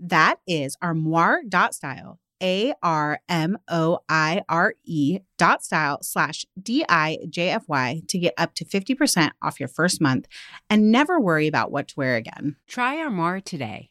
That is armoire.style, A R M O I R E dot style slash D I J F Y to get up to 50% off your first month and never worry about what to wear again. Try Armoire today.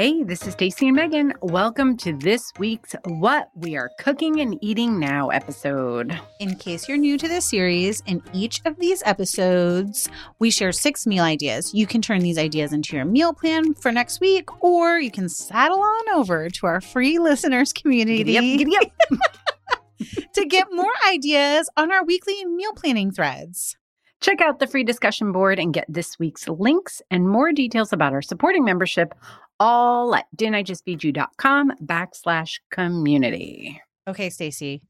Hey, this is Stacy and Megan. Welcome to this week's What We Are Cooking and Eating Now episode. In case you're new to this series, in each of these episodes, we share six meal ideas. You can turn these ideas into your meal plan for next week, or you can saddle on over to our free listeners community Giddy up, giddy up. to get more ideas on our weekly meal planning threads. Check out the free discussion board and get this week's links and more details about our supporting membership all at didn'tijustfeedyou.com backslash community. Okay, Stacy,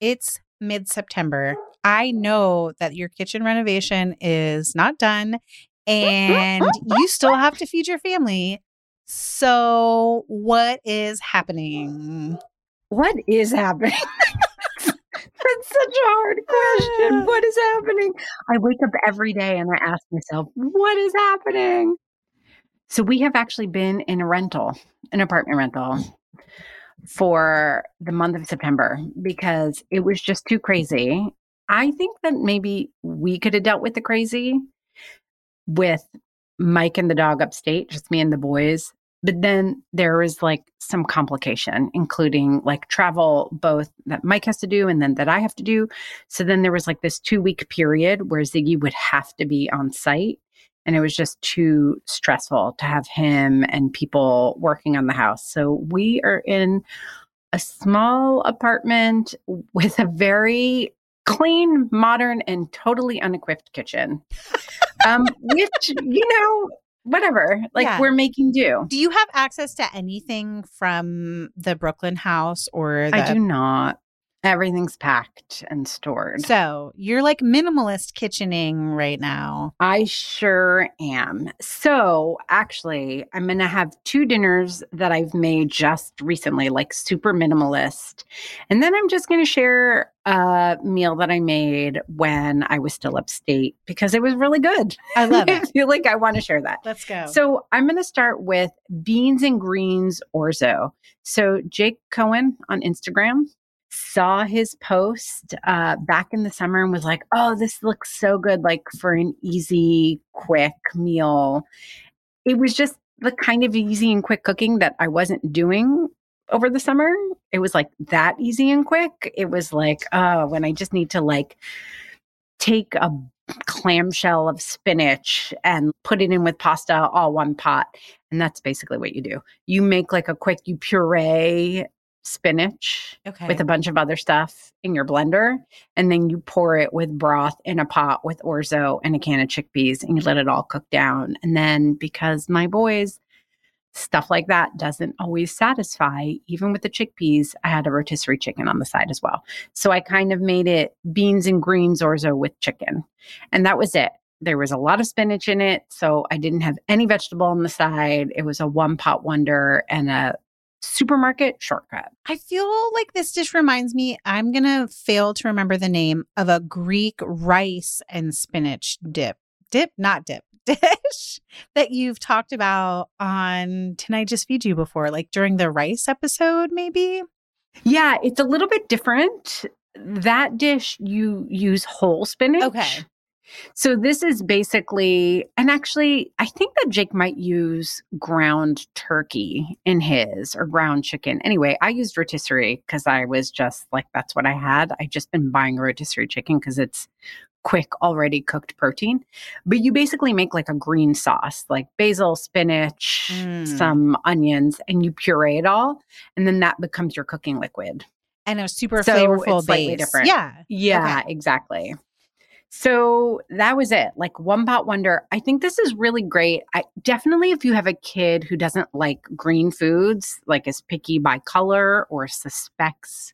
it's mid September. I know that your kitchen renovation is not done and you still have to feed your family. So, what is happening? What is happening? That's such a hard question. What is happening? I wake up every day and I ask myself, what is happening? So we have actually been in a rental, an apartment rental mm. for the month of September because it was just too crazy. I think that maybe we could have dealt with the crazy with Mike and the dog upstate, just me and the boys. But then there was like some complication, including like travel, both that Mike has to do and then that I have to do. So then there was like this two week period where Ziggy would have to be on site and it was just too stressful to have him and people working on the house. So we are in a small apartment with a very clean, modern, and totally unequipped kitchen. um, which, you know, whatever. Like Yeah. we're making do. Do you have access to anything from the Brooklyn house or the I do not. Everything's packed and stored. So you're like minimalist kitchening right now. I sure am. So, actually, I'm going to have two dinners that I've made just recently, like super minimalist. And then I'm just going to share a meal that I made when I was still upstate because it was really good. I love I feel like I want to share that. Let's go. So, I'm going to start with beans and greens orzo. So, Jake Cohen on Instagram saw his post uh, back in the summer and was like, oh, this looks so good, like for an easy, quick meal. It was just the kind of easy and quick cooking that I wasn't doing over the summer. It was like that easy and quick. It was like, oh, when I just need to like take a clamshell of spinach and put it in with pasta all one pot. And that's basically what you do. You make like a quick, you puree spinach okay. with a bunch of other stuff in your blender. And then you pour it with broth in a pot with orzo and a can of chickpeas and you let it all cook down. And then because my boys, stuff like that doesn't always satisfy, even with the chickpeas, I had a rotisserie chicken on the side as well. So I kind of made it beans and greens orzo with chicken. And that was it. There was a lot of spinach in it. So I didn't have any vegetable on the side. It was a one pot wonder and a supermarket shortcut. I feel like this dish reminds me, I'm going to fail to remember the name of a Greek rice and spinach dip. Dip, not dip. dish that you've talked about on Didn't I Just Feed You before, like during the rice episode, maybe? Yeah, it's a little bit different. That dish, you use whole spinach. Okay. So this is basically, and actually, I think that Jake might use ground turkey in his or ground chicken. Anyway, I used rotisserie because I was just like, that's what I had. I just been buying rotisserie chicken because it's quick, already cooked protein. But you basically make like a green sauce, like basil, spinach, Mm. some onions, and you puree it all. And then that becomes your cooking liquid. And a super So flavorful it's slightly base. different. Yeah. Yeah, exactly. So that was it. Like one pot wonder. I think this is really great. I definitely if you have a kid who doesn't like green foods, like is picky by color or suspects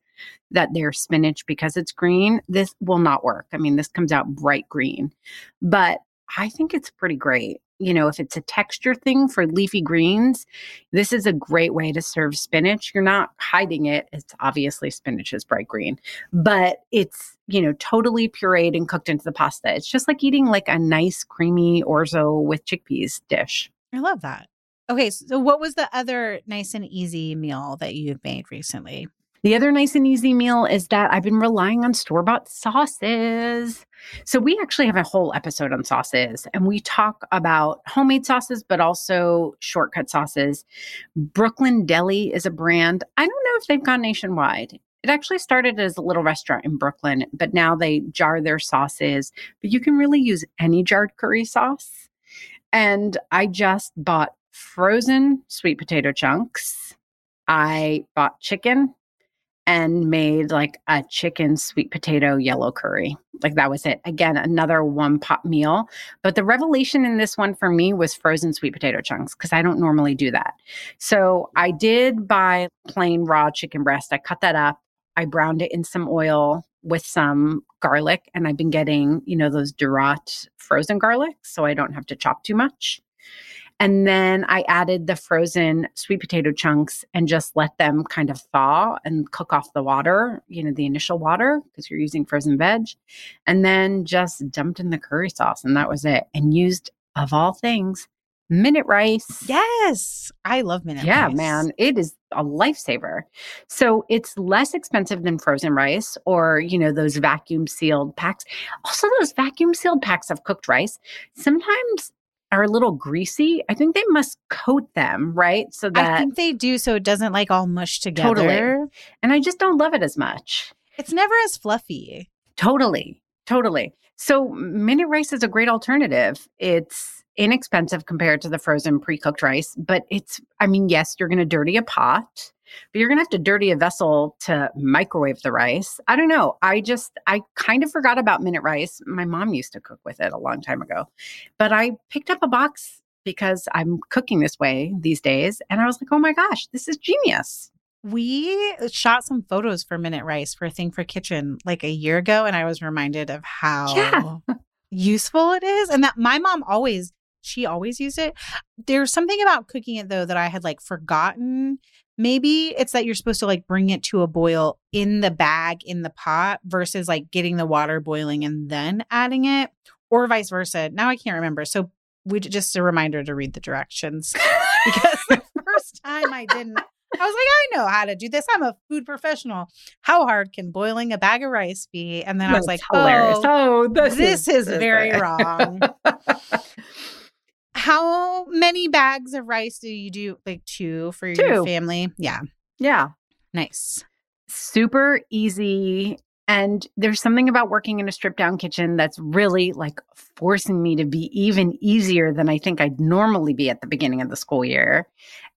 that they're spinach because it's green, this will not work. I mean, this comes out bright green. But I think it's pretty great. You know, if it's a texture thing for leafy greens, this is a great way to serve spinach. You're not hiding it. It's obviously spinach is bright green, but it's, you know, totally pureed and cooked into the pasta. It's just like eating like a nice creamy orzo with chickpeas dish. I love that. Okay. So, what was the other nice and easy meal that you've made recently? The other nice and easy meal is that I've been relying on store bought sauces. So, we actually have a whole episode on sauces and we talk about homemade sauces, but also shortcut sauces. Brooklyn Deli is a brand. I don't know if they've gone nationwide. It actually started as a little restaurant in Brooklyn, but now they jar their sauces. But you can really use any jarred curry sauce. And I just bought frozen sweet potato chunks. I bought chicken and made like a chicken sweet potato yellow curry. Like that was it. Again, another one pot meal. But the revelation in this one for me was frozen sweet potato chunks because I don't normally do that. So I did buy plain raw chicken breast. I cut that up. I browned it in some oil with some garlic. And I've been getting, you know, those Dorot frozen garlic. So I don't have to chop too much. And then I added the frozen sweet potato chunks and just let them kind of thaw and cook off the water, you know, the initial water because you're using frozen veg. And then just dumped in the curry sauce and that was it. And used, of all things, minute rice. Yes. I love minute Yeah, rice. man, it is a lifesaver. So it's less expensive than frozen rice or, you know, those vacuum sealed packs. Also, those vacuum sealed packs of cooked rice sometimes are a little greasy. I think they must coat them, right? So that I think they do so it doesn't like all mush together. Totally. and I just don't love it as much. It's never as fluffy. Totally. Totally. So minute rice is a great alternative. It's inexpensive compared to the frozen pre-cooked rice, but it's I mean, yes, you're going to dirty a pot, but you're going to have to dirty a vessel to microwave the rice. I don't know. I just I kind of forgot about minute rice. My mom used to cook with it a long time ago. But I picked up a box because I'm cooking this way these days and I was like, "Oh my gosh, this is genius." We shot some photos for Minute Rice for a thing for kitchen like a year ago, and I was reminded of how Yeah. useful it is. And that my mom always, she always used it. There's something about cooking it though that I had like forgotten. Maybe it's that you're supposed to like bring it to a boil in the bag in the pot versus like getting the water boiling and then adding it, or vice versa. Now I can't remember. So we just a reminder to read the directions because the first time I didn't. I was like, I know how to do this. I'm a food professional. How hard can boiling a bag of rice be? And then I was like, hilarious. oh, Oh, this, this is very wrong. How many bags of rice do you do? Like two for your family? Yeah. yeah. Nice. super easy. And there's something about working in a stripped down kitchen that's really like forcing me to be even easier than I think I'd normally be at the beginning of the school year.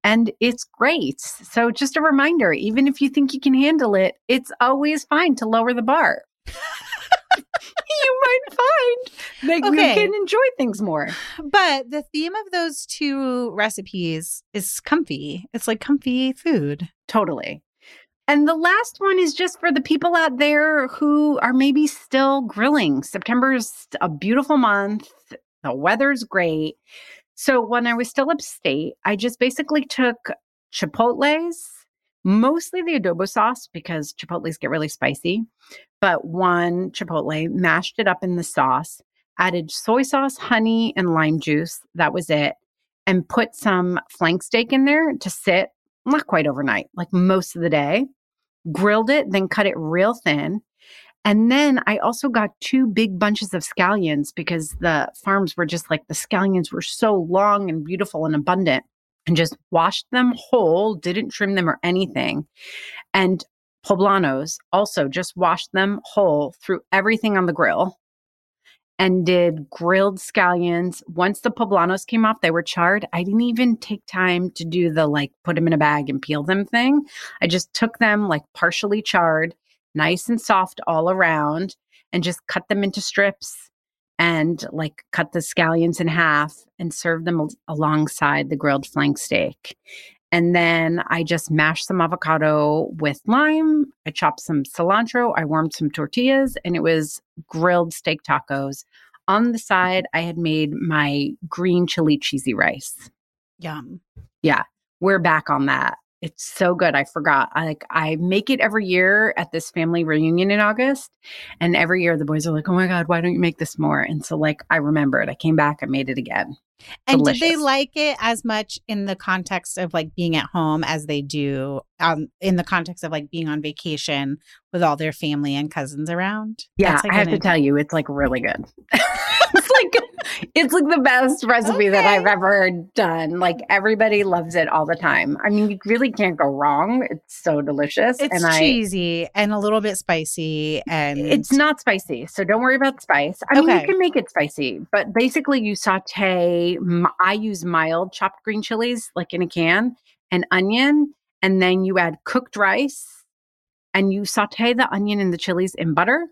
And it's great. So, just a reminder even if you think you can handle it, it's always fine to lower the bar. you might find that Okay. you can enjoy things more. But the theme of those two recipes is comfy. It's like comfy food. Totally. And the last one is just for the people out there who are maybe still grilling. September's a beautiful month. The weather's great. So when I was still upstate, I just basically took chipotles, mostly the adobo sauce because chipotles get really spicy, but one chipotle, mashed it up in the sauce, added soy sauce, honey, and lime juice. That was it. And put some flank steak in there to sit, not quite overnight, like most of the day. Grilled it, then cut it real thin. And then I also got two big bunches of scallions because the farms were just like the scallions were so long and beautiful and abundant and just washed them whole, didn't trim them or anything. And poblanos also just washed them whole, threw everything on the grill and did grilled scallions. Once the poblanos came off, they were charred. I didn't even take time to do the like put them in a bag and peel them thing. I just took them like partially charred, nice and soft all around, and just cut them into strips and like cut the scallions in half and serve them alongside the grilled flank steak. And then I just mashed some avocado with lime. I chopped some cilantro. I warmed some tortillas, and it was grilled steak tacos. On the side, I had made my green chili cheesy rice. Yum. Yeah, we're back on that. It's so good. I forgot. I like I make it every year at this family reunion in August. And every year the boys are like, Oh my God, why don't you make this more? And so like I remembered. I came back, I made it again. And Delicious. did they like it as much in the context of like being at home as they do um in the context of like being on vacation with all their family and cousins around? Yeah, like I have to tell you, it's like really good. it's like it's like the best recipe okay. that I've ever done. Like everybody loves it all the time. I mean, you really can't go wrong. It's so delicious. It's and cheesy I, and a little bit spicy and it's not spicy. So don't worry about spice. I mean, you can make it spicy, but basically you saute I use mild chopped green chilies like in a can, and onion, and then you add cooked rice and you saute the onion and the chilies in butter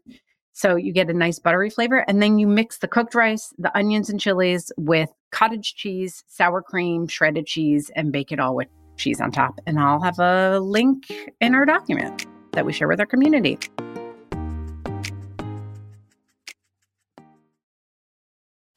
so you get a nice buttery flavor. And then you mix the cooked rice, the onions and chilies with cottage cheese, sour cream, shredded cheese, and bake it all with cheese on top. And I'll have a link in our document that we share with our community.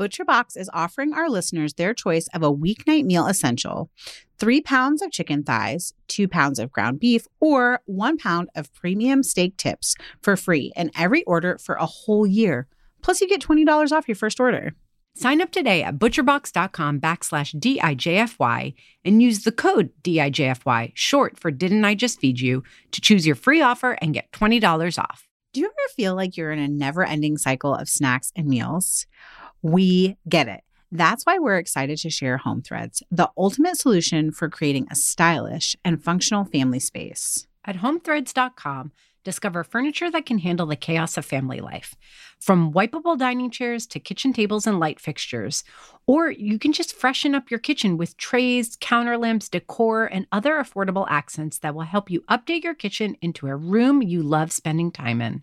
ButcherBox is offering our listeners their choice of a weeknight meal essential three pounds of chicken thighs, two pounds of ground beef, or one pound of premium steak tips for free in every order for a whole year. Plus, you get $20 off your first order. Sign up today at butcherbox.com backslash DIJFY and use the code DIJFY, short for Didn't I Just Feed You, to choose your free offer and get $20 off. Do you ever feel like you're in a never ending cycle of snacks and meals? We get it. That's why we're excited to share Home Threads, the ultimate solution for creating a stylish and functional family space. At homethreads.com, discover furniture that can handle the chaos of family life. From wipeable dining chairs to kitchen tables and light fixtures. Or you can just freshen up your kitchen with trays, counter lamps, decor, and other affordable accents that will help you update your kitchen into a room you love spending time in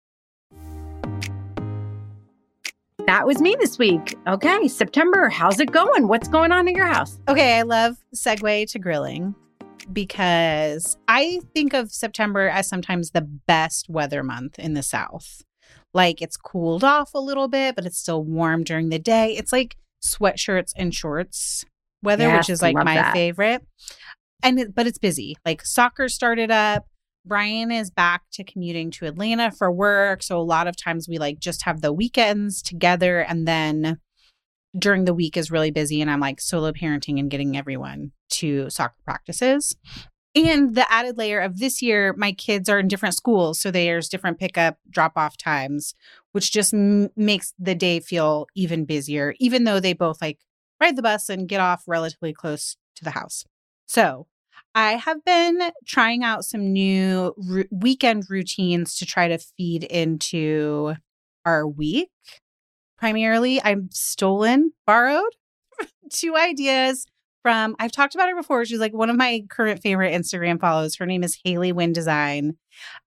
That was me this week. Okay, September, how's it going? What's going on in your house? Okay, I love segue to grilling because I think of September as sometimes the best weather month in the South. Like it's cooled off a little bit, but it's still warm during the day. It's like sweatshirts and shorts weather, Yes, which is like my that. favorite. And it, but it's busy. Like soccer started up. Brian is back to commuting to Atlanta for work, so a lot of times we like just have the weekends together and then during the week is really busy and I'm like solo parenting and getting everyone to soccer practices. And the added layer of this year, my kids are in different schools. So there's different pickup, drop off times, which just m- makes the day feel even busier, even though they both like ride the bus and get off relatively close to the house. So I have been trying out some new ru- weekend routines to try to feed into our week. Primarily, I've stolen, borrowed two ideas from I've talked about her before. She's like one of my current favorite Instagram follows. Her name is Haley Wynn Design.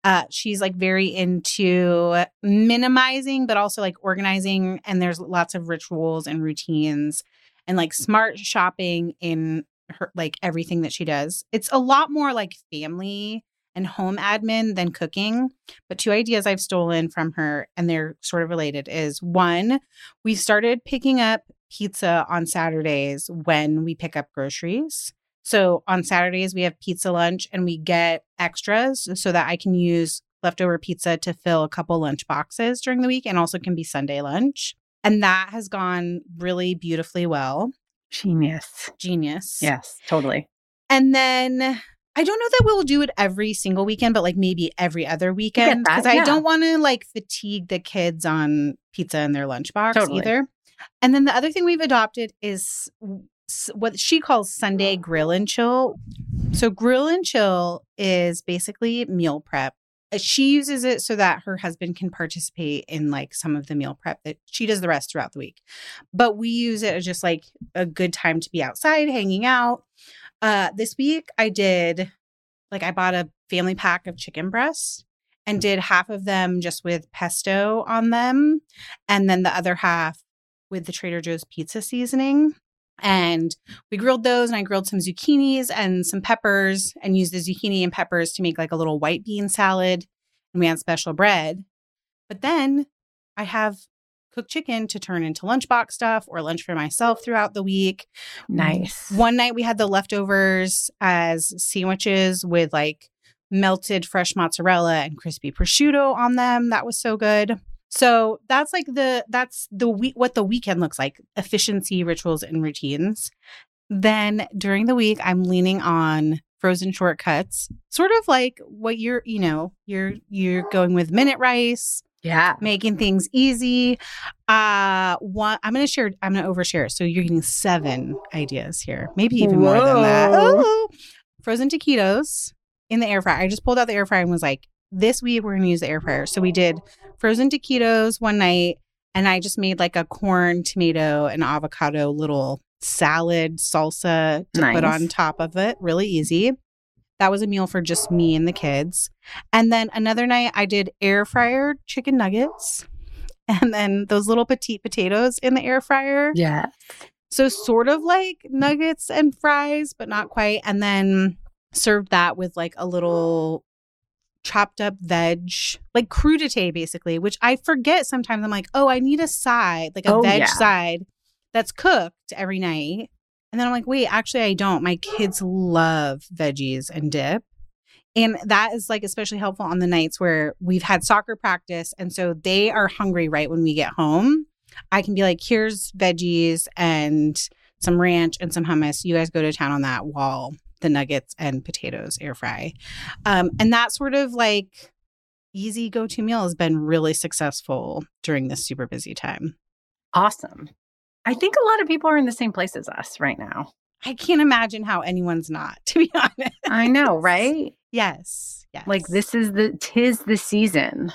Uh, she's like very into minimizing, but also like organizing. And there's lots of rituals and routines and like smart shopping in her like everything that she does. It's a lot more like family and home admin than cooking. But two ideas I've stolen from her, and they're sort of related, is one, we started picking up pizza on Saturdays when we pick up groceries. So on Saturdays, we have pizza lunch and we get extras so that I can use leftover pizza to fill a couple lunch boxes during the week and also can be Sunday lunch. And that has gone really beautifully well. Genius. Genius. Yes, totally. And then I don't know that we'll do it every single weekend, but like maybe every other weekend. Because I yeah. don't want to like fatigue the kids on pizza in their lunchbox Totally. either. And then the other thing we've adopted is what she calls Sunday grill and chill. So grill and chill is basically meal prep. Uh, She uses it so that her husband can participate in like some of the meal prep that she does the rest throughout the week. But we use it as just like a good time to be outside, hanging out. Uh, this week I did like I bought a family pack of chicken breasts and did half of them just with pesto on them, and then the other half with the Trader Joe's pizza seasoning. And we grilled those, and I grilled some zucchinis and some peppers, and used the zucchini and peppers to make like a little white bean salad. And we had special bread. But then I have cooked chicken to turn into lunchbox stuff or lunch for myself throughout the week. Nice. One night we had the leftovers as sandwiches with like melted fresh mozzarella and crispy prosciutto on them. That was so good. So that's like the that's the week what the weekend looks like. Efficiency, rituals, and routines. Then during the week, I'm leaning on frozen shortcuts, sort of like what you're, you know, you're you're going with minute rice, Yeah. making things easy. Uh one I'm gonna share, I'm gonna overshare. So you're getting seven ideas here, maybe even more than that. Whoa. Oh, frozen taquitos in the air fryer. I just pulled out the air fryer and was like, this week we're gonna use the air fryer. So we did frozen taquitos one night, and I just made like a corn, tomato, and avocado little salad salsa to put on top of it. Really easy. That was a meal for just me and the kids. And then another night I did air fryer chicken nuggets and then those little petite potatoes in the air fryer. Yeah. So sort of like nuggets and fries, but not quite. And then served that with like a little chopped up veg, like crudité basically, which I forget sometimes. I'm like, oh, I need a side, like a Oh, veg yeah. side that's cooked every night. And then I'm like, wait, actually, I don't. My kids love veggies and dip. And that is like especially helpful on the nights where we've had soccer practice. And so they are hungry right when we get home. I can be like, here's veggies and some ranch and some hummus. You guys go to town on that while the nuggets and potatoes air fry. Um, and that sort of like easy go to meal has been really successful during this super busy time. Awesome. I think a lot of people are in the same place as us right now. I can't imagine how anyone's not, to be honest. I know, right? Yes. Yes. Like this is the tis the season.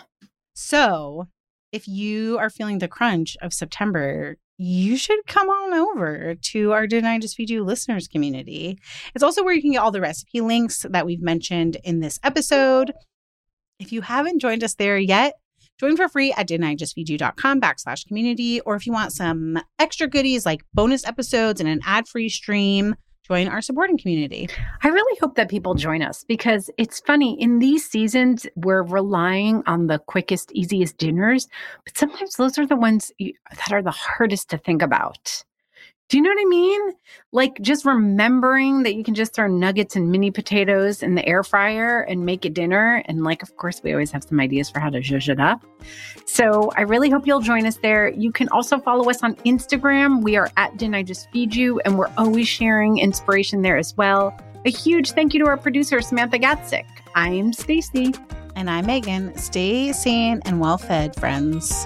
So, if you are feeling the crunch of September, you should come on over to our Didn't I Just Feed You listeners community. It's also where you can get all the recipe links that we've mentioned in this episode. If you haven't joined us there yet, join for free at didn'tijustfeedyou.com backslash community. Or if you want some extra goodies like bonus episodes and an ad-free stream, join our supporting community. I really hope that people join us because it's funny in these seasons we're relying on the quickest easiest dinners, but sometimes those are the ones that are the hardest to think about. Do you know what I mean? Like just remembering that you can just throw nuggets and mini potatoes in the air fryer and make a dinner. And like, of course, we always have some ideas for how to zhuzh it up. So I really hope you'll join us there. You can also follow us on Instagram. We are at Didn't I Just Feed You? And we're always sharing inspiration there as well. A huge thank you to our producer, Samantha Gatzik. I'm Stacy. And I'm Megan. Stay sane and well fed, friends.